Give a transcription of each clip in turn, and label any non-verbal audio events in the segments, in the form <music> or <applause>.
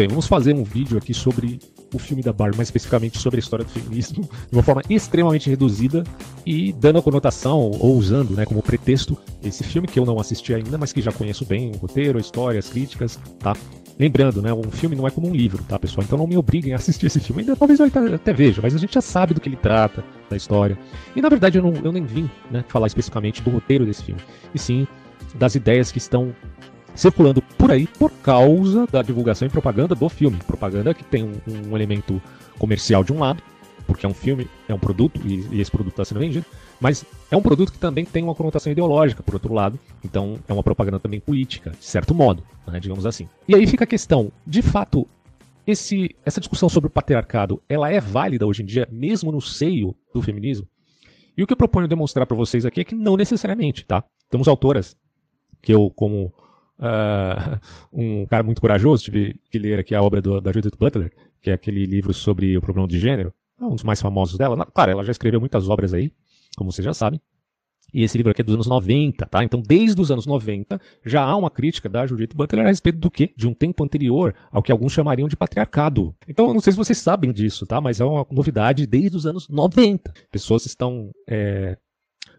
bem, vamos fazer um vídeo aqui sobre o filme da Barbie, mais especificamente sobre a história do feminismo, <laughs> de uma forma extremamente reduzida e dando a conotação, ou usando né, como pretexto, esse filme que eu não assisti ainda, mas que já conheço bem, o roteiro, a história, as críticas, tá? Lembrando, né, um filme não é como um livro, tá, pessoal? Então não me obriguem a assistir esse filme. Ainda talvez eu até veja, mas a gente já sabe do que ele trata, da história. E na verdade eu, não, eu nem vim né, falar especificamente do roteiro desse filme, e sim das ideias que estão circulando por aí por causa da divulgação e propaganda do filme. Propaganda que tem um, um elemento comercial de um lado, porque é um filme, é um produto e, e esse produto está sendo vendido, mas é um produto que também tem uma conotação ideológica, por outro lado, então é uma propaganda também política, de certo modo, né, digamos assim. E aí fica a questão, de fato, esse, essa discussão sobre o patriarcado, ela é válida hoje em dia, mesmo no seio do feminismo? E o que eu proponho demonstrar para vocês aqui é que não necessariamente, tá? Temos autoras que eu, como uh, <laughs> um cara muito corajoso, tive que ler aqui a obra do, da Judith Butler, que é aquele livro sobre o problema de gênero, é um dos mais famosos dela. Claro, ela já escreveu muitas obras aí, como vocês já sabem. E esse livro aqui é dos anos 90, tá? Então, desde os anos 90, já há uma crítica da Judith Butler a respeito do quê? De um tempo anterior ao que alguns chamariam de patriarcado. Então, eu não sei se vocês sabem disso, tá? Mas é uma novidade desde os anos 90. Pessoas estão é,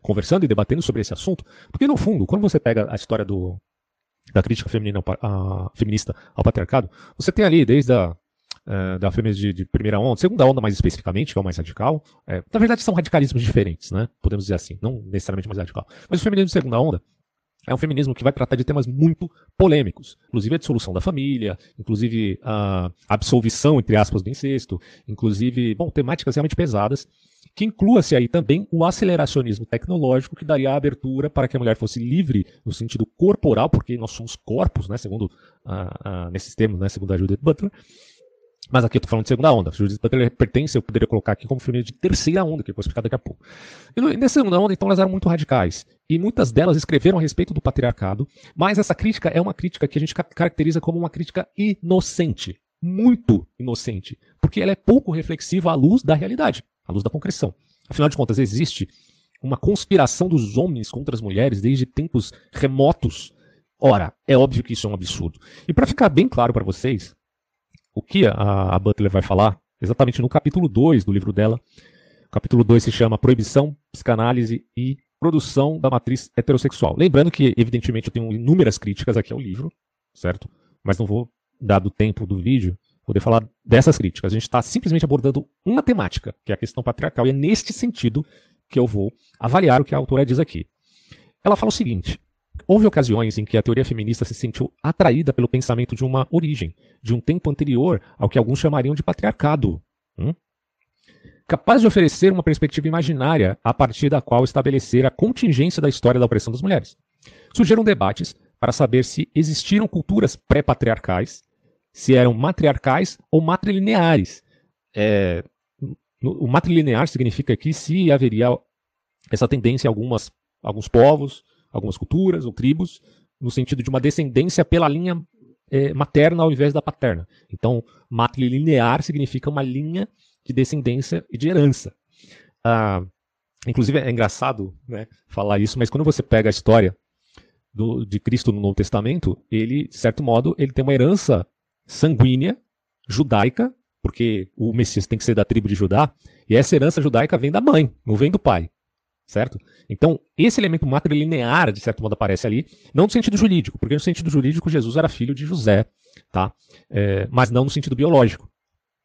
conversando e debatendo sobre esse assunto, porque no fundo, quando você pega a história do, da crítica feminina, a, feminista ao patriarcado, você tem ali desde a uh, da feminismo de, de, primeira onda, segunda onda mais especificamente, que é o mais radical. É, na verdade, são radicalismos diferentes, né? Podemos dizer assim, não necessariamente mais radical. Mas o feminismo de segunda onda é um feminismo que vai tratar de temas muito polêmicos, inclusive a dissolução da família, inclusive a absolvição, entre aspas, do incesto, inclusive, bom, temáticas realmente pesadas, que inclua-se aí também o aceleracionismo tecnológico que daria a abertura para que a mulher fosse livre no sentido corporal, porque nós somos corpos, né, segundo a, a, nesses termos, né, segundo a Judith Butler, mas aqui eu estou falando de segunda onda. Judith Butler pertence, eu poderia colocar aqui como filme de terceira onda, que eu vou explicar daqui a pouco. E nessa segunda onda, então, elas eram muito radicais. E muitas delas escreveram a respeito do patriarcado, mas essa crítica é uma crítica que a gente caracteriza como uma crítica inocente. Muito inocente. Porque ela é pouco reflexiva à luz da realidade, à luz da concreção. Afinal de contas, existe uma conspiração dos homens contra as mulheres desde tempos remotos. Ora, é óbvio que isso é um absurdo. E para ficar bem claro para vocês, o que a, a Butler vai falar, exatamente no capítulo 2 do livro dela. O capítulo 2 se chama Proibição, Psicanálise e Produção da Matriz Heterossexual. Lembrando que, evidentemente, eu tenho inúmeras críticas aqui ao livro, certo? Mas não vou, dado o tempo do vídeo, poder falar dessas críticas. A gente está simplesmente abordando uma temática, que é a questão patriarcal, e é neste sentido que eu vou avaliar o que a autora diz aqui. Ela fala o seguinte: Houve ocasiões em que a teoria feminista se sentiu atraída pelo pensamento de uma origem, de um tempo anterior ao que alguns chamariam de patriarcado. Hum? Capaz de oferecer uma perspectiva imaginária a partir da qual estabelecer a contingência da história da opressão das mulheres. Surgiram debates para saber se existiram culturas pré-patriarcais, se eram matriarcais ou matrilineares. É, o matrilinear significa que se haveria essa tendência em algumas, alguns povos, algumas culturas ou tribos, no sentido de uma descendência pela linha é, materna ao invés da paterna. Então, matrilinear significa uma linha de descendência e de herança. Ah, inclusive, é engraçado né, falar isso, mas quando você pega a história do, de Cristo no Novo Testamento, ele, de certo modo, ele tem uma herança sanguínea, judaica, porque o Messias tem que ser da tribo de Judá, e essa herança judaica vem da mãe, não vem do pai certo? Então, esse elemento matrilinear, de certo modo, aparece ali, não no sentido jurídico, porque no sentido jurídico Jesus era filho de José, tá? É, mas não no sentido biológico.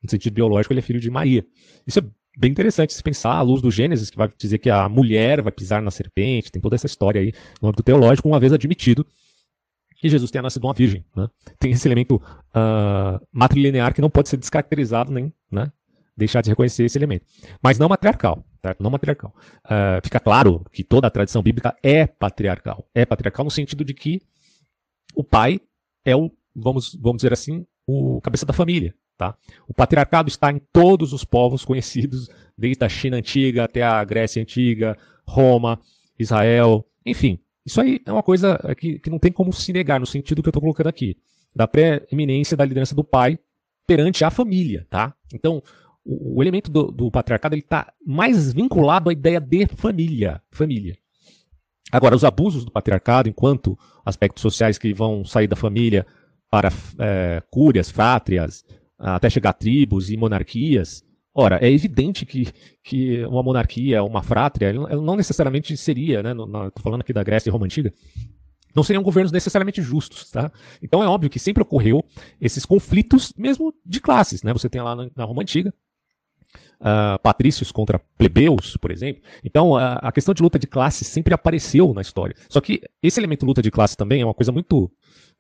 No sentido biológico, ele é filho de Maria. Isso é bem interessante se pensar à luz do Gênesis, que vai dizer que a mulher vai pisar na serpente, tem toda essa história aí no âmbito teológico, uma vez admitido que Jesus tenha nascido uma virgem. Né? Tem esse elemento uh, matrilinear que não pode ser descaracterizado nem né, deixar de reconhecer esse elemento. Mas não matriarcal certo? Não matriarcal. Uh, fica claro que toda a tradição bíblica é patriarcal. É patriarcal no sentido de que o pai é o, vamos, vamos dizer assim, o cabeça da família. Tá? O patriarcado está em todos os povos conhecidos, desde a China antiga até a Grécia antiga, Roma, Israel, enfim. Isso aí é uma coisa que, que não tem como se negar no sentido que eu estou colocando aqui, da pré-eminência da liderança do pai perante a família, tá? Então, o, elemento do, do patriarcado está mais vinculado à ideia de família. família. Agora, os abusos do patriarcado, enquanto aspectos sociais que vão sair da família para é, cúrias, frátrias, até chegar a tribos e monarquias. Ora, é evidente que, que uma monarquia, uma frátria, não necessariamente seria, né, estou falando aqui da Grécia e Roma Antiga, não seriam governos necessariamente justos, tá? Então é óbvio que sempre ocorreu esses conflitos, mesmo de classes, né? Você tem lá na, na Roma Antiga, uh, patrícios contra plebeus, por exemplo. Então, a, questão de luta de classe sempre apareceu na história. Só que esse elemento luta de classe também é uma coisa muito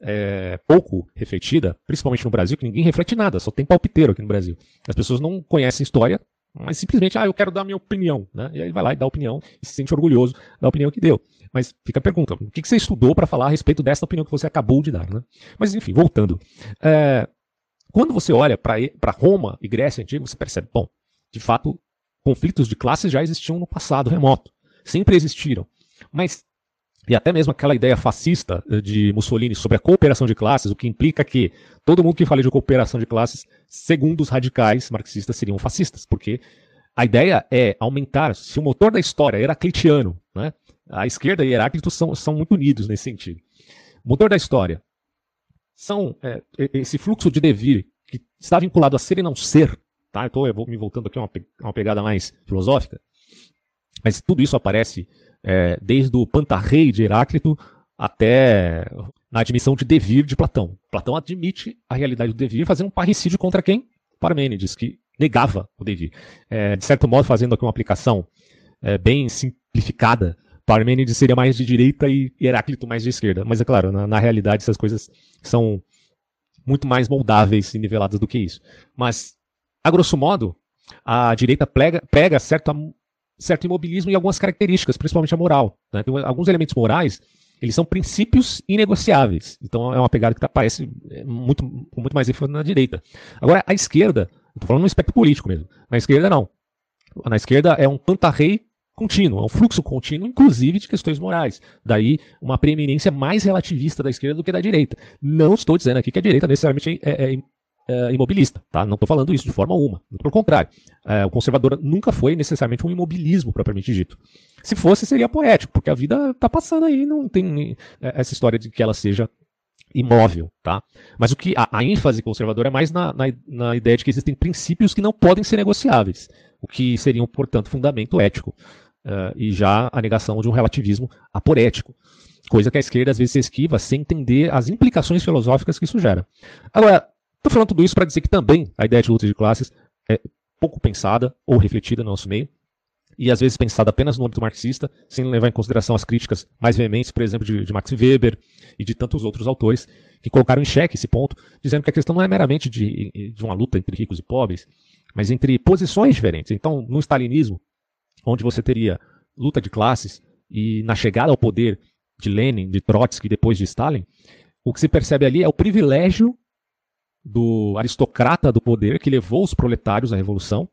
é, pouco refletida, principalmente no Brasil, que ninguém reflete nada, só tem palpiteiro aqui no Brasil. As pessoas não conhecem história, mas simplesmente, ah, eu quero dar minha opinião, né? E aí vai lá e dá opinião e se sente orgulhoso da opinião que deu. Mas fica a pergunta, o que você estudou para falar a respeito dessa opinião que você acabou de dar, né? Mas enfim, voltando. É, quando você olha para Roma e Grécia Antiga, você percebe, bom, de fato, conflitos de classes já existiam no passado remoto. Sempre existiram. Mas, e até mesmo aquela ideia fascista eh, de Mussolini sobre a cooperação de classes, o que implica que todo mundo que fala de cooperação de classes, segundo os radicais marxistas, seriam fascistas, porque a ideia é aumentar, se o motor da história é heraclitiano, né, a esquerda e Heráclito são, são muito unidos nesse sentido. O motor da história são é, esse fluxo de devir que está vinculado a ser e não ser, Tá? Eu estou me voltando aqui a uma, uma pegada mais filosófica, mas tudo isso aparece é, desde o Pantarrei de Heráclito até na admissão de devir de Platão. Platão admite a realidade do devir fazendo um parricídio contra quem? Parmênides, que negava o devir. É, de certo modo, fazendo aqui uma aplicação é, bem simplificada, Parmênides seria mais de direita e Heráclito mais de esquerda. Mas é claro, na, na realidade essas coisas são muito mais moldáveis e niveladas do que isso. Mas a grosso modo, a direita prega, prega certo, certo imobilismo e algumas características, principalmente a moral. Né? Tem alguns elementos morais, eles são princípios inegociáveis. Então é uma pegada que tá, parece é, muito, com muito mais ênfase na direita. Agora, a esquerda, estou falando no espectro político mesmo, na esquerda não. Na esquerda é um pantarrei contínuo, é um fluxo contínuo, inclusive de questões morais. Daí uma preeminência mais relativista da esquerda do que da direita. Não estou dizendo aqui que a direita necessariamente é, é, é, imobilista, tá? Não estou falando isso de forma alguma. Muito pelo contrário. É, o conservador nunca foi necessariamente um imobilismo propriamente dito. Se fosse, seria poético, porque a vida está passando aí, não tem é, essa história de que ela seja imóvel, tá? Mas o que a, a ênfase conservadora é mais na, na, na, ideia de que existem princípios que não podem ser negociáveis, o que seriam, portanto, fundamento ético. Uh, e já a negação de um relativismo aporético. Coisa que a esquerda às vezes se esquiva sem entender as implicações filosóficas que isso gera. Agora, Estou falando tudo isso para dizer que também a ideia de luta de classes é pouco pensada ou refletida no nosso meio, e às vezes pensada apenas no âmbito marxista, sem levar em consideração as críticas mais veementes, por exemplo, de, de Max Weber e de tantos outros autores, que colocaram em xeque esse ponto, dizendo que a questão não é meramente de, de uma luta entre ricos e pobres, mas entre posições diferentes. Então, no stalinismo, onde você teria luta de classes, e na chegada ao poder de Lenin, de Trotsky e depois de Stalin, o que se percebe ali é o privilégio do aristocrata do poder que levou os proletários à revolução,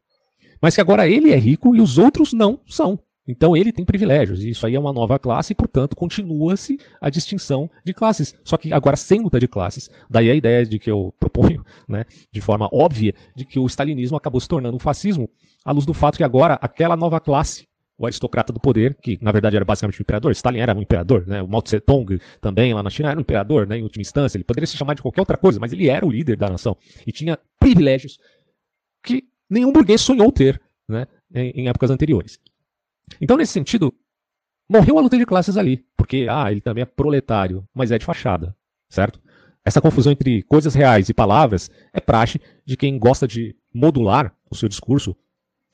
mas que agora ele é rico e os outros não são. Então ele tem privilégios, e isso aí é uma nova classe, e portanto continua-se a distinção de classes, só que agora sem luta de classes. Daí a ideia de que eu proponho, né, de forma óbvia, de que o stalinismo acabou se tornando um fascismo, à luz do fato que agora aquela nova classe o aristocrata do poder, que na verdade era basicamente um imperador. Stalin era um imperador, né? O Mao Tse Tung também lá na China era um imperador, né? Em última instância, ele poderia se chamar de qualquer outra coisa, mas ele era o líder da nação e tinha privilégios que nenhum burguês sonhou ter, né? Em, em épocas anteriores. Então, nesse sentido, morreu a luta de classes ali, porque ah, ele também é proletário, mas é de fachada, certo? Essa confusão entre coisas reais e palavras é praxe de quem gosta de modular o seu discurso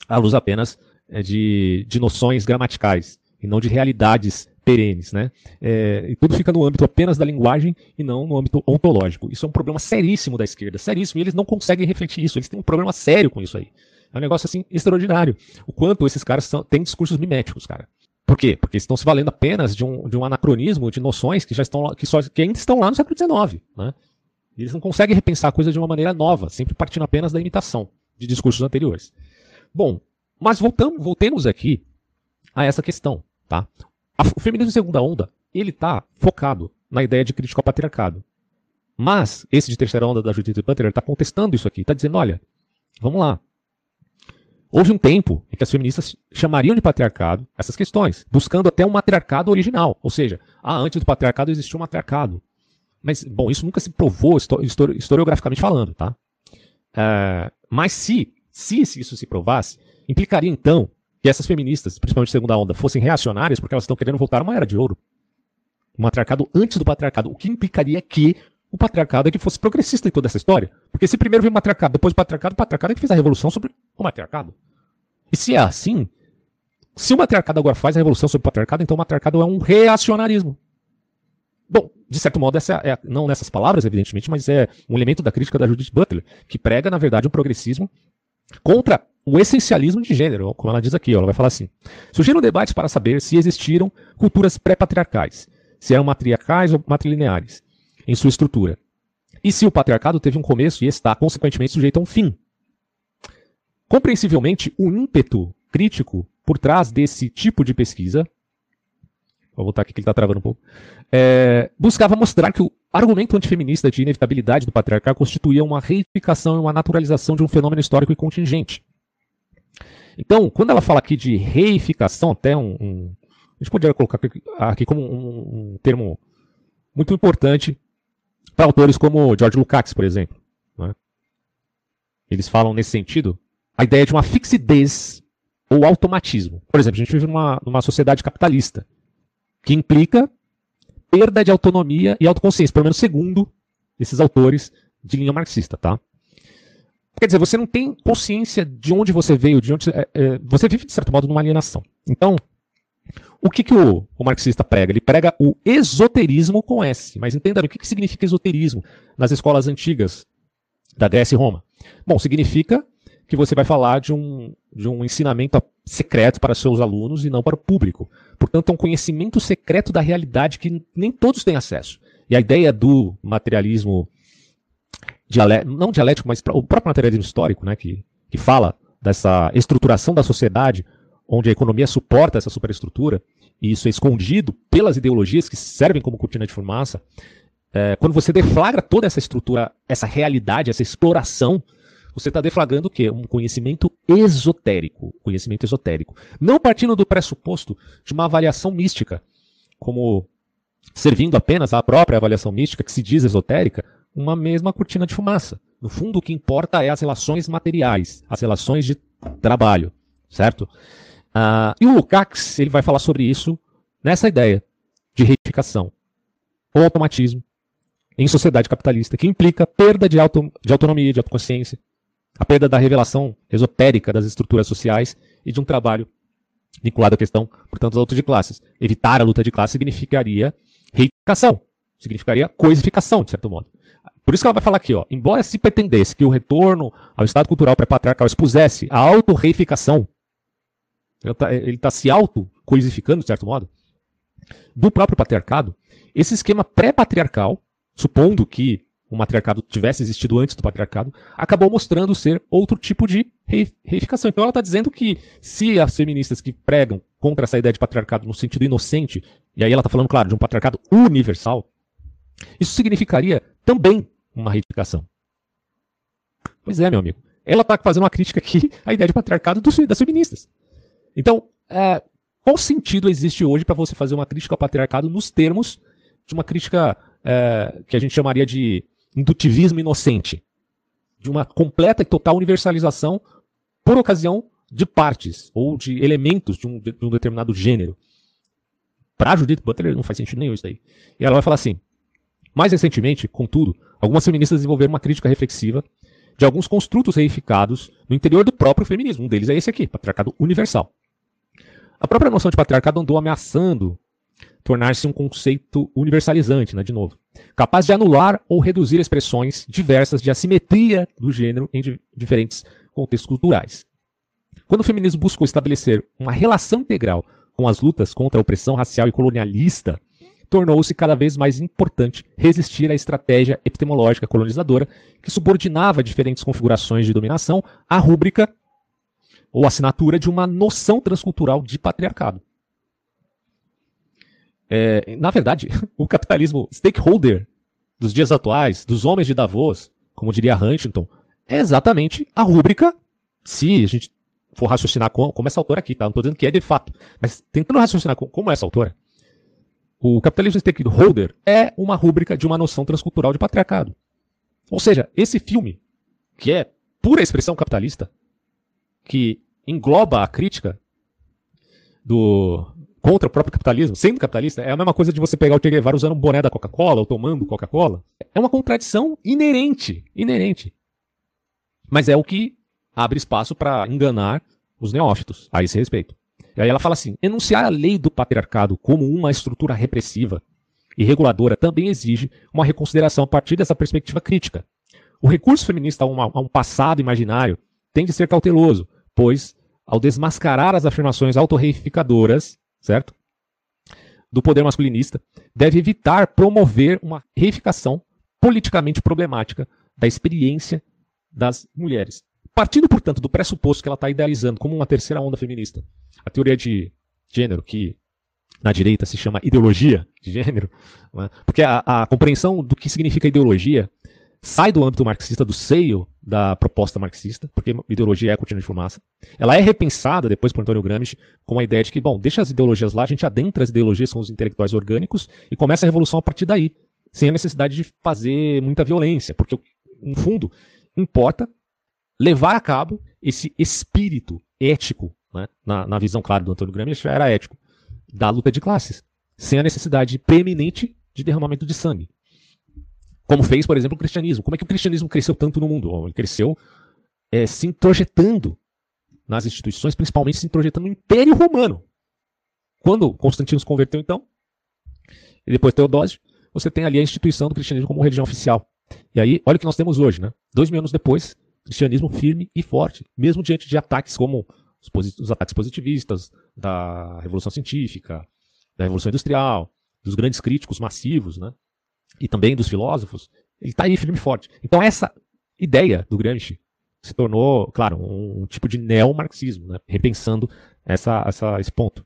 à luz apenas de, de noções gramaticais e não de realidades perenes, né? É, e tudo fica no âmbito apenas da linguagem e não no âmbito ontológico. Isso é um problema seríssimo da esquerda, seríssimo, e eles não conseguem refletir isso, eles têm um problema sério com isso aí. É um negócio assim extraordinário. O quanto esses caras são, têm discursos miméticos, cara. Por quê? Porque estão se valendo apenas de um, de um anacronismo, de noções que já estão que, só, que ainda estão lá no século XIX, né? Eles não conseguem repensar a coisa de uma maneira nova, sempre partindo apenas da imitação de discursos anteriores. Bom, mas voltamos, voltemos aqui a essa questão, tá? O feminismo em segunda onda, ele está focado na ideia de crítica ao patriarcado. Mas esse de terceira onda da Judith Butler está contestando isso aqui, está dizendo, olha, vamos lá. Houve um tempo em que as feministas chamariam de patriarcado essas questões, buscando até um matriarcado original. Ou seja, ah, antes do patriarcado existia um matriarcado. Mas, bom, isso nunca se provou historiograficamente falando, tá? Uh, mas se, se isso se provasse, implicaria então que essas feministas, principalmente segunda onda, fossem reacionárias porque elas estão querendo voltar a uma era de ouro. Um matriarcado antes do patriarcado. O que implicaria que o patriarcado é que fosse progressista em toda essa história. Porque se primeiro veio o matriarcado, depois o patriarcado, o patriarcado é que fez a revolução sobre o matriarcado. E se é assim, se o matriarcado agora faz a revolução sobre o patriarcado, então o matriarcado é um reacionarismo. Bom, de certo modo, essa é, não nessas palavras, evidentemente, mas é um elemento da crítica da Judith Butler, que prega, na verdade, um progressismo contra o essencialismo de gênero, como ela diz aqui, ela vai falar assim. Surgiram debates para saber se existiram culturas pré-patriarcais, se eram matriarcais ou matrilineares em sua estrutura. E se o patriarcado teve um começo e está, consequentemente, sujeito a um fim. Compreensivelmente, o ímpeto crítico por trás desse tipo de pesquisa, vou voltar aqui que ele está travando um pouco, é, buscava mostrar que o argumento antifeminista de inevitabilidade do patriarcado constituía uma reificação e uma naturalização de um fenômeno histórico e contingente. Então, quando ela fala aqui de reificação, até um, um a gente poderia colocar aqui, como um, um, termo muito importante para autores como George Lukács, por exemplo. Né? Eles falam nesse sentido a ideia de uma fixidez ou automatismo. Por exemplo, a gente vive numa, numa sociedade capitalista, que implica perda de autonomia e autoconsciência, pelo menos segundo esses autores de linha marxista, tá? Quer dizer, você não tem consciência de onde você veio, de onde é, é, você vive de certo modo numa alienação. Então, o que, que o, o, marxista prega? Ele prega o esoterismo com S. Mas entenda o que, que significa esoterismo nas escolas antigas da Grécia e Roma. Bom, significa que você vai falar de um, de um ensinamento secreto para seus alunos e não para o público. Portanto, é um conhecimento secreto da realidade que nem todos têm acesso. E a ideia do materialismo, dialé não dialético, mas o próprio materialismo histórico, né, que, que fala dessa estruturação da sociedade, onde a economia suporta essa superestrutura, e isso é escondido pelas ideologias que servem como cortina de fumaça, é, quando você deflagra toda essa estrutura, essa realidade, essa exploração você está deflagrando o quê? Um conhecimento esotérico. Conhecimento esotérico. Não partindo do pressuposto de uma avaliação mística, como servindo apenas à própria avaliação mística, que se diz esotérica, uma mesma cortina de fumaça. No fundo, o que importa é as relações materiais, as relações de trabalho, certo? Uh, e o Lukács ele vai falar sobre isso nessa ideia de reificação, ou automatismo, em sociedade capitalista, que implica perda de, auto, de autonomia, de autoconsciência, a perda da revelação esotérica das estruturas sociais e de um trabalho vinculado à questão, portanto, da luta de classes. Evitar a luta de classes significaria reificação, significaria coisificação, de certo modo. Por isso que ela vai falar aqui, ó, embora se pretendesse que o retorno ao estado cultural pré-patriarcal expusesse a auto-reificação, ele está tá se auto-coisificando, de certo modo, do próprio patriarcado, esse esquema pré-patriarcal, supondo que o matriarcado tivesse existido antes do patriarcado, acabou mostrando ser outro tipo de reificação. Então ela está dizendo que se as feministas que pregam contra essa ideia de patriarcado no sentido inocente, e aí ela está falando, claro, de um patriarcado universal, isso significaria também uma reificação. Pois é, meu amigo. Ela está fazendo uma crítica aqui à ideia de patriarcado dos, das feministas. Então, é, qual sentido existe hoje para você fazer uma crítica ao patriarcado nos termos de uma crítica é, que a gente chamaria de indutivismo inocente, de uma completa e total universalização por ocasião de partes ou de elementos de um, de um determinado gênero. Para Judith Butler não faz sentido nenhum isso daí. E ela vai falar assim: mais recentemente, contudo, algumas feministas desenvolveram uma crítica reflexiva de alguns construtos reificados no interior do próprio feminismo. Um deles é esse aqui, patriarcado universal. A própria noção de patriarcado andou ameaçando tornar-se um conceito universalizante, né, de novo, capaz de anular ou reduzir expressões diversas de assimetria do gênero em di diferentes contextos culturais. Quando o feminismo buscou estabelecer uma relação integral com as lutas contra a opressão racial e colonialista, tornou-se cada vez mais importante resistir à estratégia epistemológica colonizadora que subordinava diferentes configurações de dominação à rúbrica ou assinatura de uma noção transcultural de patriarcado. É, na verdade, <laughs> o capitalismo stakeholder dos dias atuais, dos homens de Davos, como diria Huntington, é exatamente a rúbrica, se a gente for raciocinar como, como essa autora aqui, tá? Não estou dizendo que é de fato, mas tentando raciocinar como, essa autora, o capitalismo stakeholder é uma rúbrica de uma noção transcultural de patriarcado. Ou seja, esse filme, que é pura expressão capitalista, que engloba a crítica do contra o próprio capitalismo, sendo capitalista, é a mesma coisa de você pegar o Che Guevara usando um boné da Coca-Cola ou tomando Coca-Cola. É uma contradição inerente, inerente. Mas é o que abre espaço para enganar os neófitos a esse respeito. E aí ela fala assim: enunciar a lei do patriarcado como uma estrutura repressiva e reguladora também exige uma reconsideração a partir dessa perspectiva crítica. O recurso feminista a, uma, a um passado imaginário tem de ser cauteloso, pois, ao desmascarar as afirmações autorreificadoras, certo? Do poder masculinista, deve evitar promover uma reificação politicamente problemática da experiência das mulheres. Partindo, portanto, do pressuposto que ela está idealizando como uma terceira onda feminista, a teoria de gênero, que na direita se chama ideologia de gênero, né? porque a, a, compreensão do que significa ideologia sai do âmbito marxista, do seio da proposta marxista, porque ideologia é a cortina de fumaça. Ela é repensada depois por Antônio Gramsci com a ideia de que, bom, deixa as ideologias lá, a gente adentra as ideologias, são os intelectuais orgânicos, e começa a revolução a partir daí, sem a necessidade de fazer muita violência, porque, no fundo, importa levar a cabo esse espírito ético, né, na, na visão, claro, do Antônio Gramsci, era ético, da luta de classes, sem a necessidade preeminente de derramamento de sangue. Como fez, por exemplo, o cristianismo. Como é que o cristianismo cresceu tanto no mundo? Ele cresceu é, se introjetando nas instituições, principalmente se introjetando no Império Romano. Quando Constantino se converteu, então, e depois Teodósio, você tem ali a instituição do cristianismo como religião oficial. E aí, olha o que nós temos hoje, né? Dois mil anos depois, cristianismo firme e forte, mesmo diante de ataques como os, os ataques positivistas da Revolução Científica, da Revolução Industrial, dos grandes críticos massivos, né? E também dos filósofos, ele está aí firme e forte. Então essa ideia do Gramsci se tornou, claro, um, um tipo de neomarxismo, né? repensando essa, essa, esse ponto.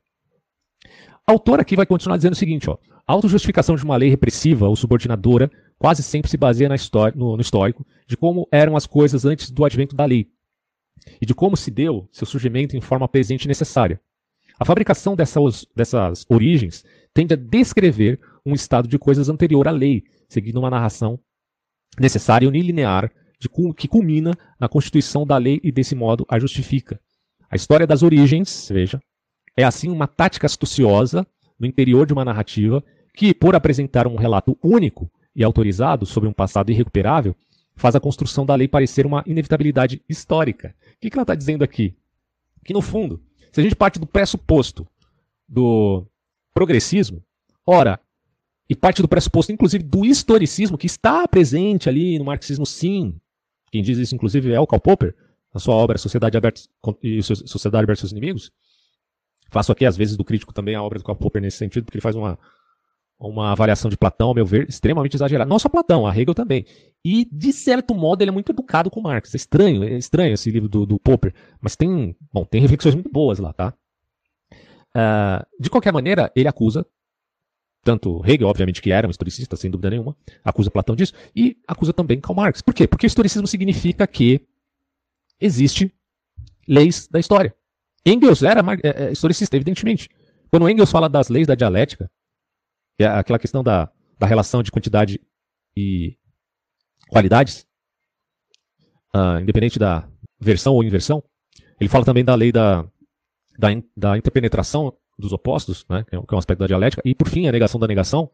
A autora aqui vai continuar dizendo o seguinte, ó, a autojustificação de uma lei repressiva ou subordinadora quase sempre se baseia na no, no histórico de como eram as coisas antes do advento da lei e de como se deu seu surgimento em forma presente e necessária. A fabricação dessas, dessas origens tende a descrever um estado de coisas anterior à lei, seguindo uma narração necessária e unilinear de, que culmina na constituição da lei e desse modo a justifica. A história das origens, veja, é assim uma tática astuciosa no interior de uma narrativa que, por apresentar um relato único e autorizado sobre um passado irrecuperável, faz a construção da lei parecer uma inevitabilidade histórica. O que, ela está dizendo aqui? Que, no fundo, se a gente parte do pressuposto do progressismo, ora, e parte do pressuposto, inclusive, do historicismo, que está presente ali no marxismo, sim. Quem diz isso, inclusive, é o Karl Popper, na sua obra Sociedade Aberta Sociedade versus Inimigos. Faço aqui, às vezes, do crítico também a obra do Karl Popper nesse sentido, porque ele faz uma, uma avaliação de Platão, ao meu ver, extremamente exagerada. Não só Platão, a Hegel também. E, de certo modo, ele é muito educado com Marx. É estranho, é estranho esse livro do, do Popper. Mas tem, bom, tem reflexões muito boas lá, tá? Uh, de qualquer maneira, ele acusa, tanto Hegel, obviamente, que era um historicista, sem dúvida nenhuma, acusa Platão disso, e acusa também Karl Marx. Por quê? Porque o historicismo significa que existe leis da história. Engels era é, é, historicista, evidentemente. Quando Engels fala das leis da dialética, que é aquela questão da, da relação de quantidade e qualidades, uh, independente da versão ou inversão. Ele fala também da lei da, da, da interpenetração dos opostos, né, que é um aspecto da dialética, e por fim a negação da negação,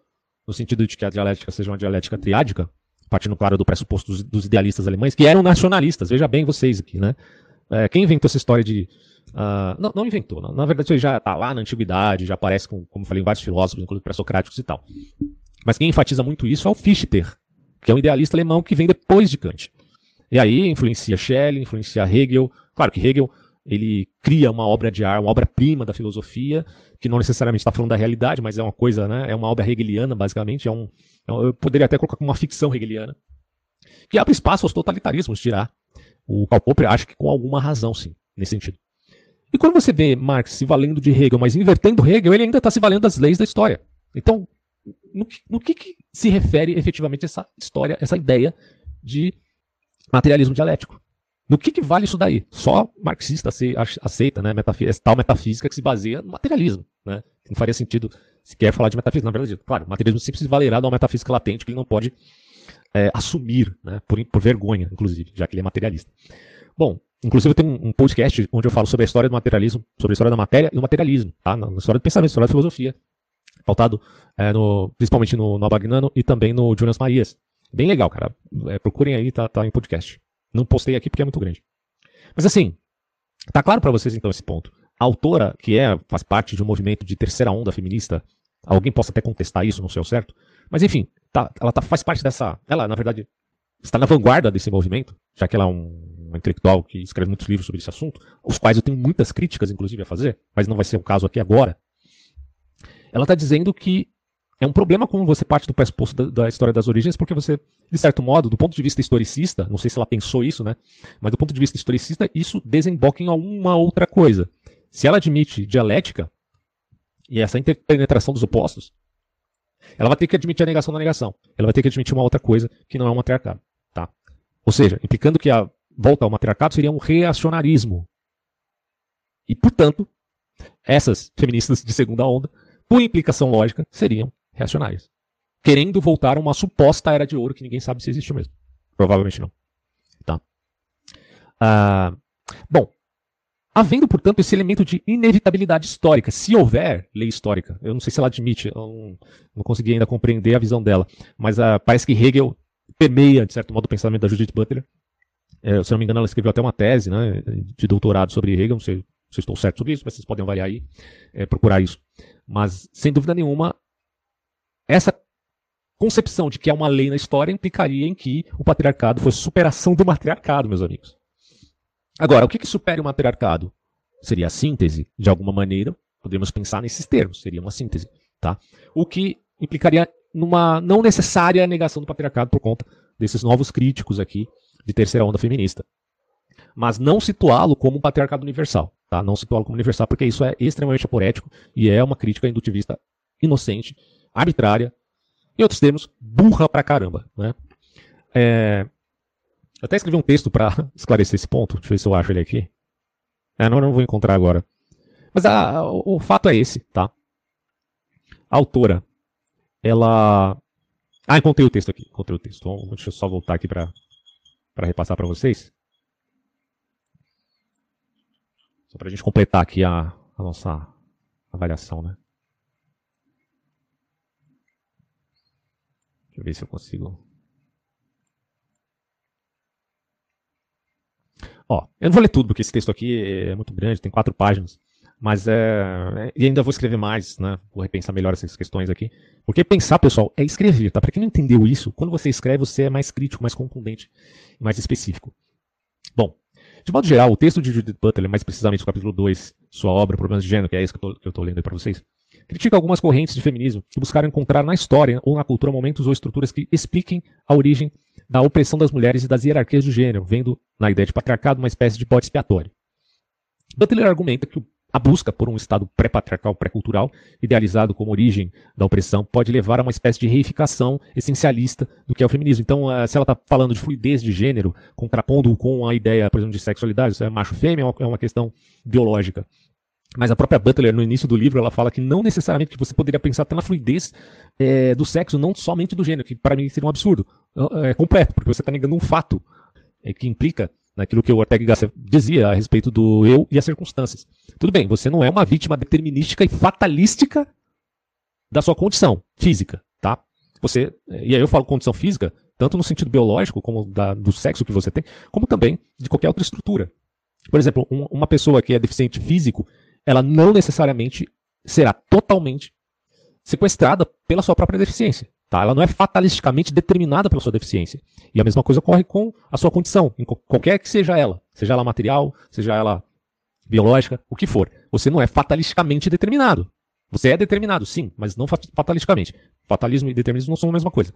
no sentido de que a dialética seja uma dialética triádica, partindo, claro, do pressuposto dos, dos idealistas alemães, que eram nacionalistas, veja bem vocês aqui, né? É, quem inventou essa história de Uh, não, não, inventou. Na, na verdade, ele já está lá na antiguidade, já aparece, com, como falei, em vários filósofos, inclusive pré-socráticos e tal. Mas quem enfatiza muito isso é o Fichte, que é um idealista alemão que vem depois de Kant. E aí influencia Schelling, influencia Hegel. Claro que Hegel ele cria uma obra de arte, uma obra-prima da filosofia, que não necessariamente está falando da realidade, mas é uma coisa, né? É uma obra hegeliana, basicamente. É um, é eu poderia até colocar como uma ficção hegeliana, que abre espaço aos totalitarismos, dirá. O Karl Popper acha que com alguma razão, sim, nesse sentido. E quando você vê Marx se valendo de Hegel, mas invertendo Hegel, ele ainda está se valendo das leis da história. Então, no, no que, que, se refere efetivamente essa história, essa ideia de materialismo dialético? No que, que vale isso daí? Só marxista aceita né, tal metafísica que se baseia no materialismo. Né? Não faria sentido se quer falar de metafísica. Na verdade, claro, o materialismo sempre se valerá de uma metafísica latente que ele não pode é, assumir, né, por, por vergonha, inclusive, já que ele é materialista. Bom, Inclusive, tenho um podcast onde eu falo sobre a história do materialismo, sobre a história da matéria e do materialismo, tá? na história do pensamento, história da filosofia, pautado é, no, principalmente no, no Abagnano e também no Jonas Marias. Bem legal, cara. É, procurem aí, tá, tá em podcast. Não postei aqui porque é muito grande. Mas assim, tá claro para vocês então esse ponto. A autora, que é, faz parte de um movimento de terceira onda feminista, alguém possa até contestar isso, não sei o certo, mas enfim, tá, ela tá, faz parte dessa. Ela, na verdade, está na vanguarda desse movimento, já que ela é um uma intelectual que escreve muitos livros sobre esse assunto, os quais eu tenho muitas críticas, inclusive, a fazer, mas não vai ser o caso aqui agora. Ela está dizendo que é um problema como você parte do pressuposto da, da, história das origens, porque você, de certo modo, do ponto de vista historicista, não sei se ela pensou isso, né? Mas do ponto de vista historicista, isso desemboca em alguma outra coisa. Se ela admite dialética e essa interpenetração dos opostos, ela vai ter que admitir a negação da negação. Ela vai ter que admitir uma outra coisa que não é o matriarcado. Tá? Ou seja, implicando que a volta ao matriarcado seria um reacionarismo. E, portanto, essas feministas de segunda onda, por implicação lógica, seriam reacionárias. Querendo voltar a uma suposta era de ouro que ninguém sabe se existiu mesmo. Provavelmente não. Tá? Ah, bom, havendo, portanto, esse elemento de inevitabilidade histórica, se houver lei histórica, eu não sei se ela admite, não, não consegui ainda compreender a visão dela, mas ah, parece que Hegel permeia, de certo modo, o pensamento da Judith Butler, é, se não me engano, ela escreveu até uma tese né, de doutorado sobre Hegel, não sei se estou certo sobre isso, mas vocês podem avaliar aí, é, procurar isso. Mas, sem dúvida nenhuma, essa concepção de que é uma lei na história implicaria em que o patriarcado fosse superação do matriarcado, meus amigos. Agora, o que, que supera o matriarcado? Seria a síntese, de alguma maneira, podemos pensar nesses termos, seria uma síntese. Tá? O que implicaria numa não necessária negação do patriarcado por conta desses novos críticos aqui de terceira onda feminista. Mas não situá-lo como um patriarcado universal. Tá? Não situá-lo como universal, porque isso é extremamente aporético e é uma crítica indutivista inocente, arbitrária, em outros termos, burra pra caramba. Né? É... Eu até escrevi um texto para <laughs> esclarecer esse ponto. Deixa eu ver se eu acho ele aqui. É, não, não vou encontrar agora. Mas a, o, o fato é esse, tá? A autora, ela. Ah, encontrei o texto aqui. Encontrei o texto. Então, deixa eu só voltar aqui para para repassar para vocês. Só para a gente completar aqui a, a nossa avaliação, né? Deixa eu ver se eu consigo. Ó, eu não vou ler tudo, porque esse texto aqui é muito grande, tem quatro páginas. Mas é, é. E ainda vou escrever mais, né? Vou repensar melhor essas questões aqui. Porque pensar, pessoal, é escrever, tá? Para quem não entendeu isso, quando você escreve, você é mais crítico, mais contundente, mais específico. Bom, de modo geral, o texto de Judith Butler, mais precisamente o capítulo 2, sua obra Problemas de Gênero, que é esse que eu estou lendo aí para vocês, critica algumas correntes de feminismo que buscaram encontrar na história ou na cultura momentos ou estruturas que expliquem a origem da opressão das mulheres e das hierarquias do gênero, vendo na ideia de patriarcado uma espécie de bode expiatório. Butler argumenta que o a busca por um Estado pré-patriarcal, pré-cultural, idealizado como origem da opressão, pode levar a uma espécie de reificação essencialista do que é o feminismo. Então, eh, se ela está falando de fluidez de gênero, contrapondo com a ideia, por exemplo, de sexualidade, isso é macho-fêmea, é uma questão biológica. Mas a própria Butler, no início do livro, ela fala que não necessariamente que você poderia pensar até na fluidez é, do sexo, não somente do gênero, que para mim seria um absurdo. É completo, porque você está negando um fato é, que implica naquilo que o Ortega Gasset dizia a respeito do eu e as circunstâncias. Tudo bem, você não é uma vítima determinística e fatalística da sua condição física, tá? Você, e aí eu falo condição física, tanto no sentido biológico, como da, do sexo que você tem, como também de qualquer outra estrutura. Por exemplo, um, uma pessoa que é deficiente físico, ela não necessariamente será totalmente sequestrada pela sua própria deficiência. Tá? Ela não é fatalisticamente determinada pela sua deficiência. E a mesma coisa ocorre com a sua condição, em qualquer que seja ela. Seja ela material, seja ela biológica, o que for. Você não é fatalisticamente determinado. Você é determinado, sim, mas não fatalisticamente. Fatalismo e determinismo não são a mesma coisa.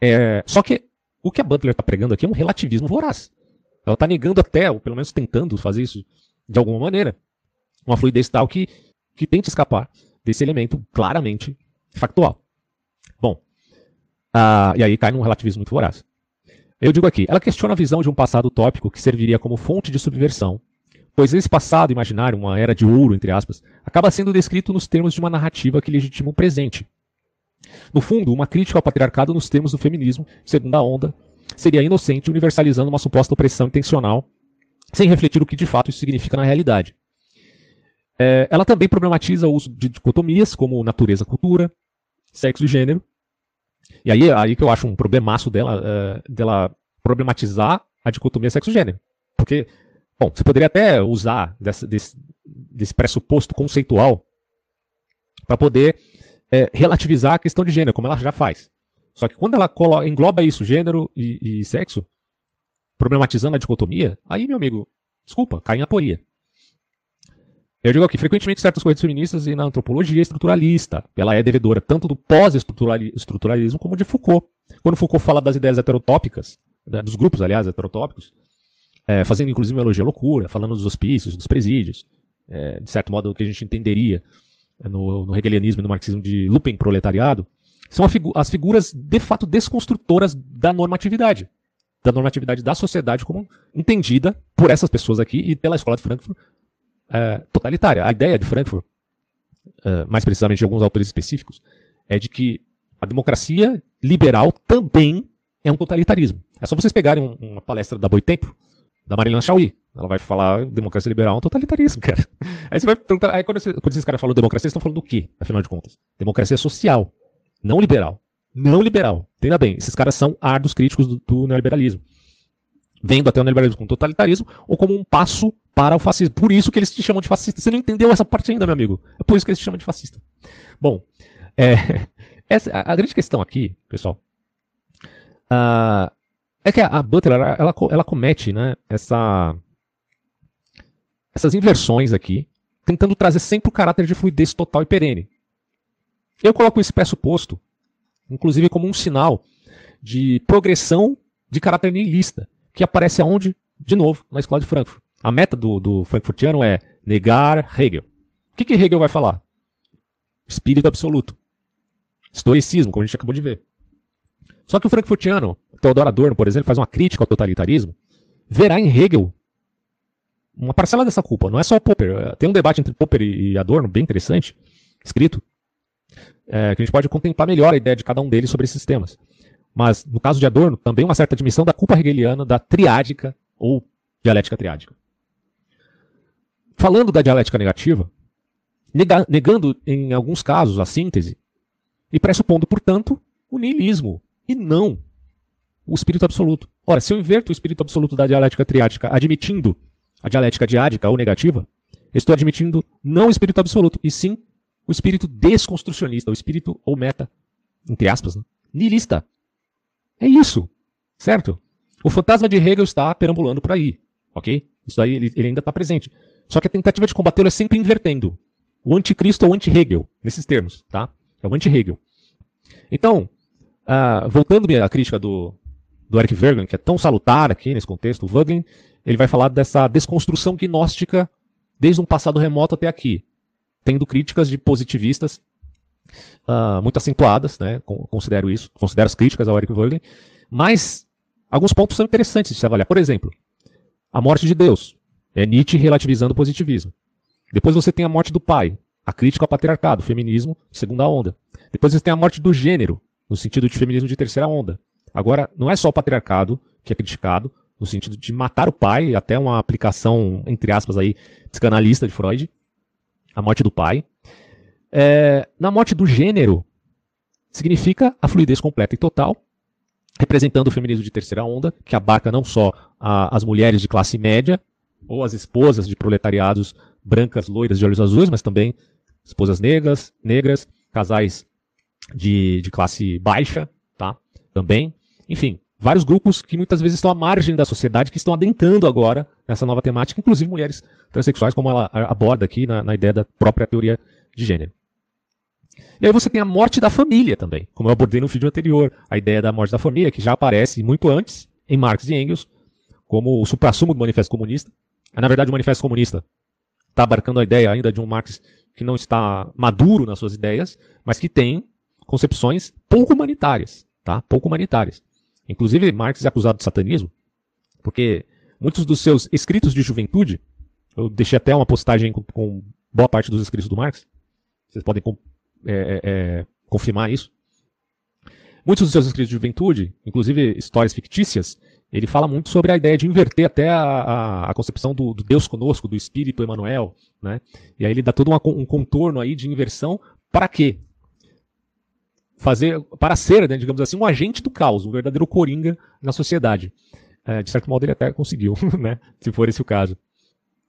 É, só que o que a Butler está pregando aqui é um relativismo voraz. Ela está negando até, ou pelo menos tentando fazer isso de alguma maneira, uma fluidez tal que, que tente escapar desse elemento claramente factual. Ah, e aí cai num relativismo muito voraz. Eu digo aqui, ela questiona a visão de um passado utópico que serviria como fonte de subversão, pois esse passado imaginário, uma era de ouro, entre aspas, acaba sendo descrito nos termos de uma narrativa que legitima o presente. No fundo, uma crítica ao patriarcado nos termos do feminismo, segunda onda, seria inocente universalizando uma suposta opressão intencional, sem refletir o que de fato isso significa na realidade. É, ela também problematiza o uso de dicotomias como natureza-cultura, sexo e gênero, e aí, aí que eu acho um problemaço dela, uh, dela problematizar a dicotomia sexo-gênero. Porque, bom, você poderia até usar desse, desse, desse pressuposto conceitual para poder é, relativizar a questão de gênero, como ela já faz. Só que quando ela coloca, engloba isso, gênero e, e, sexo, problematizando a dicotomia, aí, meu amigo, desculpa, cai em aporia. Eu digo aqui, frequentemente certas correntes feministas e na antropologia estruturalista, ela é devedora tanto do pós-estruturalismo como de Foucault. Quando Foucault fala das ideias heterotópicas, né, dos grupos, aliás, heterotópicos, é, fazendo inclusive uma elogia à loucura, falando dos hospícios, dos presídios, é, de certo modo o que a gente entenderia no, no hegelianismo e no marxismo de Lupen proletariado, são figu as figuras de fato desconstrutoras da normatividade, da normatividade da sociedade como entendida por essas pessoas aqui e pela escola de Frankfurt é, totalitária. A ideia de Frankfurt, é, mais precisamente de alguns autores específicos, é de que a democracia liberal também é um totalitarismo. É só vocês pegarem um, uma palestra da Boitempo, da Marilyn Chauí. Ela vai falar democracia liberal é um totalitarismo, <laughs> cara. Aí você vai perguntar, aí quando, quando esses caras falam democracia, eles estão falando do quê, afinal de contas? Democracia social, não liberal. Não liberal. Entenda bem, esses caras são árduos críticos do, do neoliberalismo vendo até o neoliberalismo como totalitarismo ou como um passo para o fascismo. Por isso que eles te chamam de fascista. Você não entendeu essa parte ainda, meu amigo. É por isso que eles te chamam de fascista. Bom, é, <laughs> essa, a, a, grande questão aqui, pessoal, uh, é que a, a Butler ela, ela, ela comete né, essa, essas inversões aqui, tentando trazer sempre o caráter de fluidez total e perene. Eu coloco esse pressuposto, inclusive, como um sinal de progressão de caráter nihilista que aparece aonde? De novo, na escola de Frankfurt. A meta do, do frankfurtiano é negar Hegel. O que, que Hegel vai falar? Espírito absoluto. Estoicismo, como a gente acabou de ver. Só que o frankfurtiano, Theodor Adorno, por exemplo, faz uma crítica ao totalitarismo, verá em Hegel uma parcela dessa culpa. Não é só o Popper. Tem um debate entre Popper e Adorno bem interessante, escrito, é, que a gente pode contemplar melhor a ideia de cada um deles sobre esses temas. Mas, no caso de Adorno, também uma certa admissão da culpa hegeliana da triádica ou dialética triádica. Falando da dialética negativa, nega, negando em alguns casos a síntese e pressupondo, portanto, o niilismo e não o espírito absoluto. Ora, se eu inverto o espírito absoluto da dialética triádica admitindo a dialética diádica ou negativa, estou admitindo não o espírito absoluto, e sim o espírito desconstrucionista, o espírito ou meta, entre aspas, né? nihilista, é isso, certo? O fantasma de Hegel está perambulando por aí, ok? Isso aí ele, ele ainda está presente. Só que a tentativa de combatê-lo é sempre invertendo. O anticristo ou anti-Hegel, nesses termos, tá? É o anti-Hegel. Então, uh, voltando à crítica do, do Eric Vergen, que é tão salutar aqui nesse contexto, o Vergen, ele vai falar dessa desconstrução gnóstica desde um passado remoto até aqui, tendo críticas de positivistas uh, muito acentuadas, né? Considero isso, considero as críticas ao Eric Voegelin, mas alguns pontos são interessantes de se avaliar. Por exemplo, a morte de Deus. É Nietzsche relativizando o positivismo. Depois você tem a morte do pai, a crítica ao patriarcado, feminismo, segunda onda. Depois você tem a morte do gênero, no sentido de feminismo de terceira onda. Agora, não é só o patriarcado que é criticado, no sentido de matar o pai, até uma aplicação, entre aspas, aí, psicanalista de Freud, a morte do pai. É, na morte do gênero, significa a fluidez completa e total, representando o feminismo de terceira onda, que abarca não só a, as mulheres de classe média, ou as esposas de proletariados brancas, loiras de olhos azuis, mas também esposas negras, negras, casais de, de classe baixa, tá? Também. Enfim, vários grupos que muitas vezes estão à margem da sociedade, que estão adentrando agora nessa nova temática, inclusive mulheres transexuais, como ela aborda aqui na, na ideia da própria teoria de gênero. E aí você tem a morte da família também, como eu abordei no vídeo anterior, a ideia da morte da família, que já aparece muito antes em Marx e Engels, como o suprassumo do Manifesto Comunista. Na verdade, o Manifesto Comunista está abarcando a ideia ainda de um Marx que não está maduro nas suas ideias, mas que tem concepções pouco humanitárias, tá? Pouco humanitárias. Inclusive, Marx é acusado de satanismo, porque muitos dos seus escritos de juventude, eu deixei até uma postagem com, com boa parte dos escritos do Marx, vocês podem é, é, é, confirmar isso. Muitos dos seus escritos de juventude, inclusive histórias fictícias, ele fala muito sobre a ideia de inverter até a, a, a concepção do, do, Deus conosco, do Espírito Emmanuel, né? E aí ele dá todo uma, um contorno aí de inversão para quê? Fazer, para ser, né, digamos assim, um agente do caos, um verdadeiro coringa na sociedade. É, de certo modo ele até conseguiu, <laughs> né? Se for esse o caso.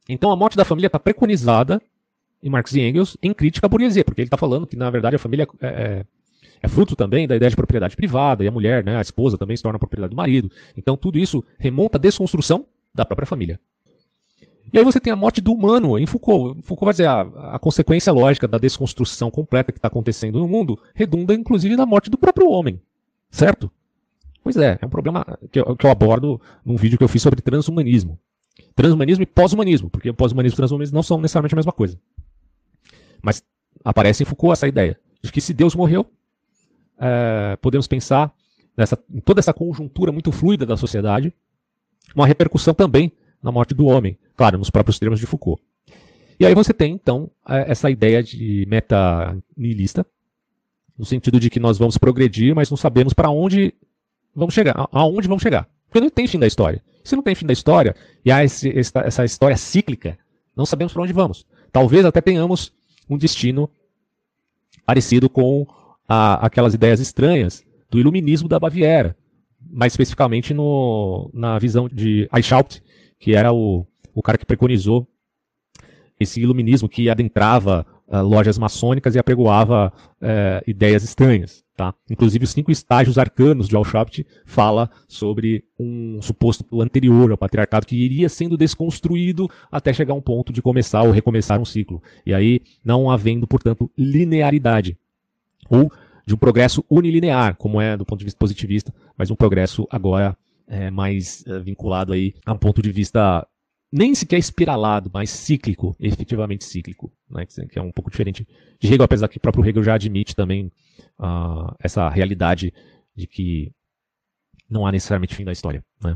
Então a morte da família está preconizada em Marx e Engels em crítica à burguesia, porque ele está falando que na verdade a família é, é é fruto também da ideia de propriedade privada, e a mulher, né, a esposa também se torna propriedade do marido. Então tudo isso remonta à desconstrução da própria família. E aí você tem a morte do humano em Foucault. Foucault vai dizer a, a consequência lógica da desconstrução completa que está acontecendo no mundo redunda inclusive na morte do próprio homem. Certo? Pois é, é um problema que eu, que eu abordo num vídeo que eu fiz sobre transhumanismo. Transhumanismo e pós-humanismo, porque pós-humanismo e transhumanismo não são necessariamente a mesma coisa. Mas aparece em Foucault essa ideia de que se Deus morreu, é, podemos pensar nessa, em toda essa conjuntura muito fluida da sociedade, uma repercussão também na morte do homem, claro, nos próprios termos de Foucault. E aí você tem, então, é, essa ideia de meta nihilista, no sentido de que nós vamos progredir, mas não sabemos para onde vamos chegar, aonde vamos chegar. Porque não tem fim da história. Se não tem fim da história, e há esse, essa, essa história cíclica, não sabemos para onde vamos. Talvez até tenhamos um destino parecido com a, aquelas ideias estranhas do iluminismo da Baviera, mais especificamente no, na visão de Eichhaupt, que era o, o cara que preconizou esse iluminismo que adentrava uh, lojas maçônicas e apregoava uh, ideias estranhas. Tá? Inclusive, os cinco estágios arcanos de Eichhaupt fala sobre um suposto anterior ao patriarcado que iria sendo desconstruído até chegar a um ponto de começar ou recomeçar um ciclo. E aí, não havendo, portanto, linearidade ou de um progresso unilinear, como é do ponto de vista positivista, mas um progresso agora é, mais é, vinculado aí a um ponto de vista nem sequer espiralado, mas cíclico, efetivamente cíclico, né, que é um pouco diferente de Hegel, apesar que o próprio Hegel já admite também uh, essa realidade de que não há necessariamente fim da história. Né?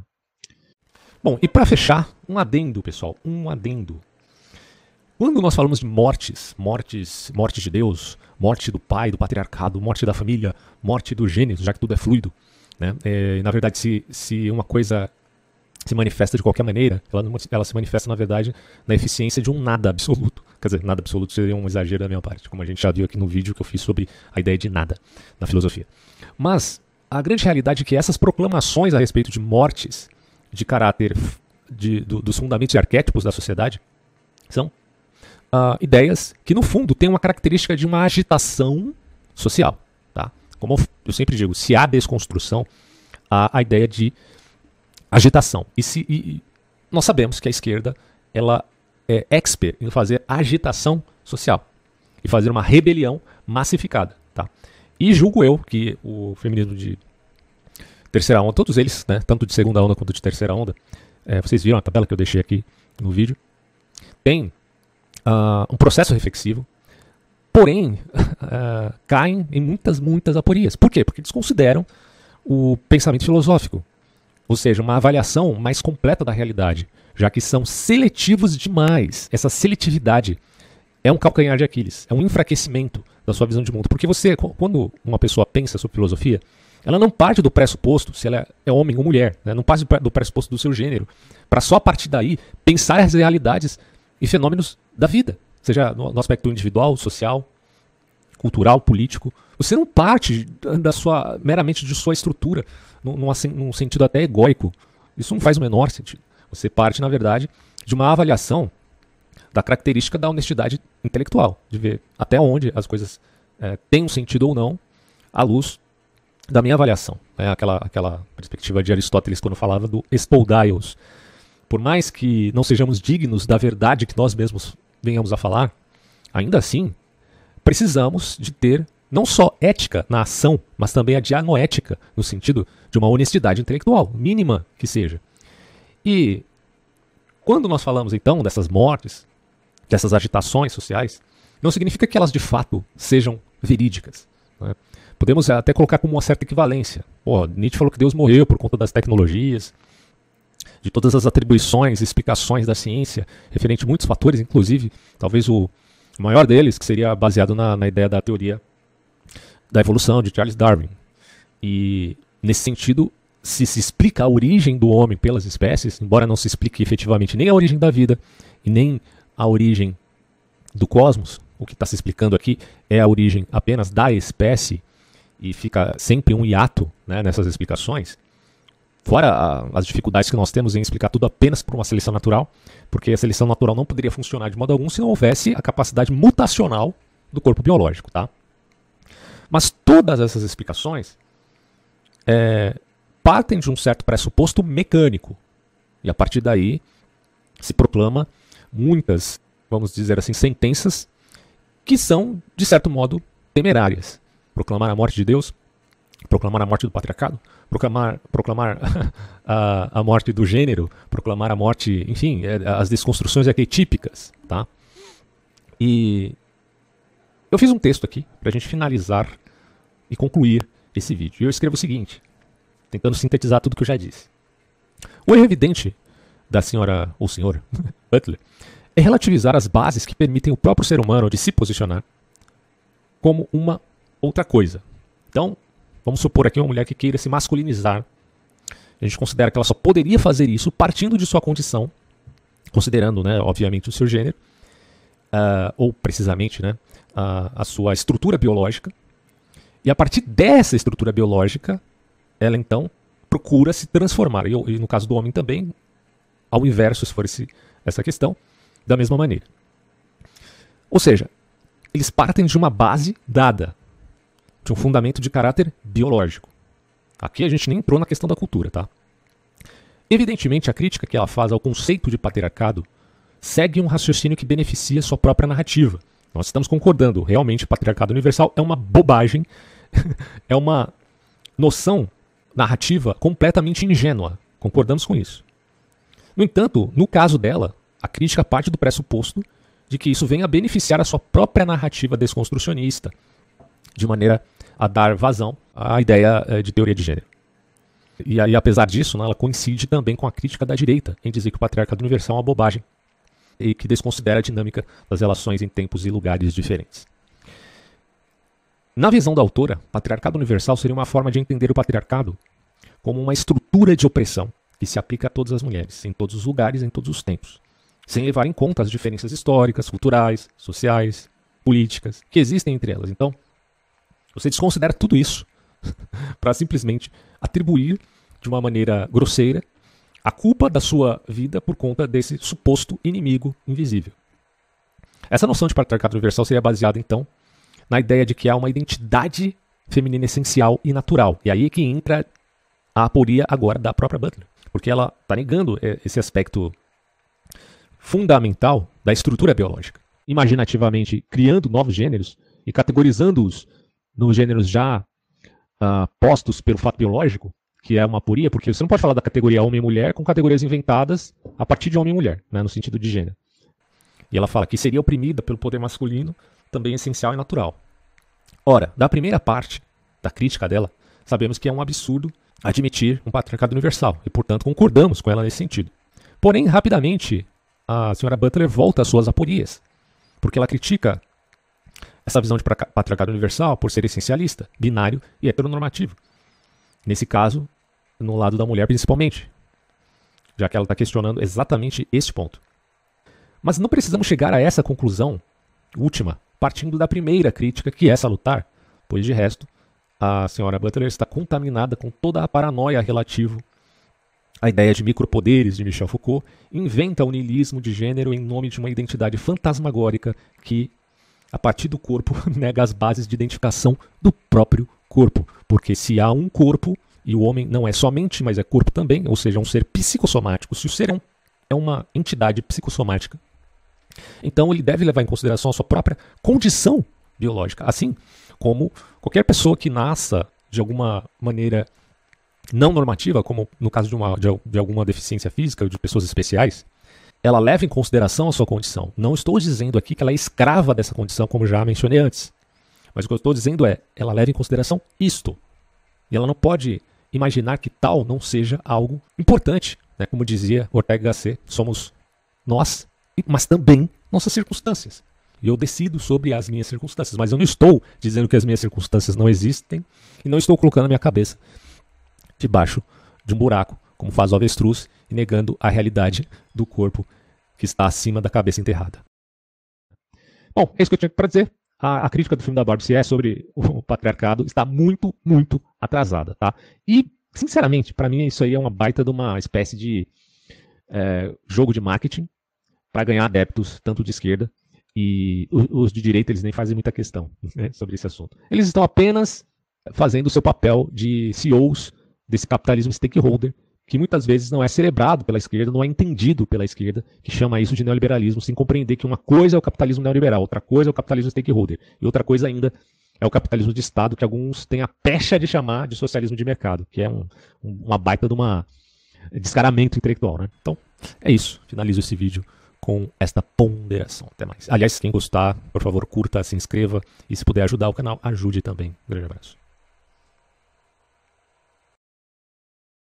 Bom, e para fechar, um adendo, pessoal, um adendo. Quando nós falamos de mortes, mortes, morte de Deus, morte do pai, do patriarcado, morte da família, morte do gênero, já que tudo é fluido, né? É, na verdade, se, se uma coisa se manifesta de qualquer maneira, ela, ela se manifesta, na verdade, na eficiência de um nada absoluto. Quer dizer, nada absoluto seria um exagero da minha parte, como a gente já viu aqui no vídeo que eu fiz sobre a ideia de nada na filosofia. Mas a grande realidade é que essas proclamações a respeito de mortes de caráter de, do, dos fundamentos e arquétipos da sociedade são uh, ideias que, no fundo, têm uma característica de uma agitação social. Tá? Como eu sempre digo, se há desconstrução, há a ideia de agitação. E, se, e, nós sabemos que a esquerda ela é expert em fazer agitação social e fazer uma rebelião massificada. Tá? E julgo eu que o feminismo de terceira onda, todos eles, né, tanto de segunda onda quanto de terceira onda, é, vocês viram a tabela que eu deixei aqui no vídeo, tem uh, um processo reflexivo, porém uh, <laughs> caem em muitas, muitas aporias. Por quê? Porque eles consideram o pensamento filosófico, ou seja, uma avaliação mais completa da realidade, já que são seletivos demais. Essa seletividade é um calcanhar de Aquiles, é um enfraquecimento da sua visão de mundo. Porque você, quando uma pessoa pensa sobre filosofia, ela não parte do pressuposto se ela é homem ou mulher, né? não parte do pressuposto do seu gênero, para só a partir daí pensar as realidades e fenômenos da vida, seja no, aspecto individual, social, cultural, político. Você não parte da sua meramente de sua estrutura, num, num sentido até egóico. Isso não faz o menor sentido. Você parte, na verdade, de uma avaliação da característica da honestidade intelectual, de ver até onde as coisas é, têm um sentido ou não, à luz da minha avaliação. É aquela, aquela perspectiva de Aristóteles quando falava do espoudios, por mais que não sejamos dignos da verdade que nós mesmos venhamos a falar, ainda assim, precisamos de ter não só ética na ação, mas também a dianoética, no sentido de uma honestidade intelectual, mínima que seja. E quando nós falamos então dessas mortes, dessas agitações sociais, não significa que elas de fato sejam verídicas. Né? Podemos até colocar como uma certa equivalência. Pô, Nietzsche falou que Deus morreu por conta das tecnologias, de todas as atribuições, explicações da ciência, referente a muitos fatores, inclusive, talvez o maior deles, que seria baseado na, na ideia da teoria da evolução de Charles Darwin. E, nesse sentido, se se explica a origem do homem pelas espécies, embora não se explique efetivamente nem a origem da vida e nem a origem do cosmos, o que está se explicando aqui é a origem apenas da espécie e fica sempre um hiato né, nessas explicações. Fora a, as dificuldades que nós temos em explicar tudo apenas por uma seleção natural, porque a seleção natural não poderia funcionar de modo algum se não houvesse a capacidade mutacional do corpo biológico, tá? Mas todas essas explicações é, partem de um certo pressuposto mecânico. E a partir daí se proclama muitas, vamos dizer assim, sentenças que são, de certo modo, temerárias. Proclamar a morte de Deus, proclamar a morte do patriarcado, proclamar, proclamar <laughs> a, a morte do gênero, proclamar a morte, enfim, é, as desconstruções arquetípicas, tá? E eu fiz um texto aqui para a gente finalizar e concluir esse vídeo. E eu escrevo o seguinte, tentando sintetizar tudo que eu já disse. O erro evidente da senhora ou senhor <laughs> Butler é relativizar as bases que permitem o próprio ser humano de se posicionar como uma outra coisa. Então, Vamos supor aqui uma mulher que queira se masculinizar. A gente considera que ela só poderia fazer isso partindo de sua condição, considerando, né, obviamente, o seu gênero, uh, ou precisamente né, a, sua estrutura biológica. E a partir dessa estrutura biológica, ela então procura se transformar. E, e no caso do homem também, ao inverso, se for esse, essa questão, da mesma maneira. Ou seja, eles partem de uma base dada, de um fundamento de caráter biológico. Aqui a gente nem entrou na questão da cultura, tá? Evidentemente, a crítica que ela faz ao conceito de patriarcado segue um raciocínio que beneficia sua própria narrativa. Nós estamos concordando, realmente, patriarcado universal é uma bobagem, <laughs> é uma noção narrativa completamente ingênua. Concordamos com isso. No entanto, no caso dela, a crítica parte do pressuposto de que isso venha a beneficiar a sua própria narrativa desconstrucionista, de maneira a dar vazão à ideia eh, de teoria de gênero. E aí, apesar disso, né, ela coincide também com a crítica da direita em dizer que o patriarcado universal é uma bobagem e que desconsidera a dinâmica das relações em tempos e lugares diferentes. Na visão da autora, patriarcado universal seria uma forma de entender o patriarcado como uma estrutura de opressão que se aplica a todas as mulheres, em todos os lugares, em todos os tempos, sem levar em conta as diferenças históricas, culturais, sociais, políticas que existem entre elas. Então, você desconsidera tudo isso <laughs> para simplesmente atribuir de uma maneira grosseira a culpa da sua vida por conta desse suposto inimigo invisível. Essa noção de patriarcado universal seria baseada, então, na ideia de que há uma identidade feminina essencial e natural. E aí é que entra a aporia agora da própria Butler. Porque ela está negando é, esse aspecto fundamental da estrutura biológica. Imaginativamente criando novos gêneros e categorizando-os nos gêneros já uh, postos pelo fato biológico, que é uma aporia, porque você não pode falar da categoria homem e mulher com categorias inventadas a partir de homem e mulher, né, no sentido de gênero. E ela fala que seria oprimida pelo poder masculino, também essencial e natural. Ora, da primeira parte da crítica dela, sabemos que é um absurdo admitir um patriarcado universal, e portanto concordamos com ela nesse sentido. Porém, rapidamente, a senhora Butler volta às suas aporias, porque ela critica essa visão de patriarcado universal por ser essencialista, binário e heteronormativo. Nesse caso, no lado da mulher principalmente, já que ela está questionando exatamente este ponto. Mas não precisamos chegar a essa conclusão última partindo da primeira crítica, que é salutar, pois de resto, a senhora Butler está contaminada com toda a paranoia relativo à ideia de micropoderes de Michel Foucault, inventa o niilismo de gênero em nome de uma identidade fantasmagórica que a partir do corpo, <laughs> nega as bases de identificação do próprio corpo. Porque se há um corpo, e o homem não é somente, mas é corpo também, ou seja, é um ser psicossomático, se o ser é, um, é uma entidade psicossomática, então ele deve levar em consideração a sua própria condição biológica. Assim como qualquer pessoa que nasça de alguma maneira não normativa, como no caso de, uma, de, de alguma deficiência física ou de pessoas especiais, ela leva em consideração a sua condição. Não estou dizendo aqui que ela é escrava dessa condição, como já mencionei antes. Mas o que eu estou dizendo é, ela leva em consideração isto. E ela não pode imaginar que tal não seja algo importante. Né? Como dizia Ortega Gasset, somos nós, mas também nossas circunstâncias. E eu decido sobre as minhas circunstâncias, mas eu não estou dizendo que as minhas circunstâncias não existem e não estou colocando a minha cabeça debaixo de um buraco, como faz o avestruz, e negando a realidade do corpo que está acima da cabeça enterrada. Bom, é isso que eu tinha para dizer. A, a, crítica do filme da Barbie, é sobre o patriarcado, está muito, muito atrasada, tá? E, sinceramente, para mim isso aí é uma baita de uma espécie de é, jogo de marketing para ganhar adeptos, tanto de esquerda e os de direita eles nem fazem muita questão né, sobre esse assunto. Eles estão apenas fazendo o seu papel de CEOs desse capitalismo stakeholder que muitas vezes não é celebrado pela esquerda, não é entendido pela esquerda, que chama isso de neoliberalismo, sem compreender que uma coisa é o capitalismo neoliberal, outra coisa é o capitalismo stakeholder, e outra coisa ainda é o capitalismo de Estado, que alguns têm a pecha de chamar de socialismo de mercado, que é um, uma baita de uma descaramento intelectual. Né? Então, é isso. Finalizo esse vídeo com esta ponderação. Até mais. Aliás, quem gostar, por favor, curta, se inscreva e se puder ajudar o canal, ajude também. Um grande abraço.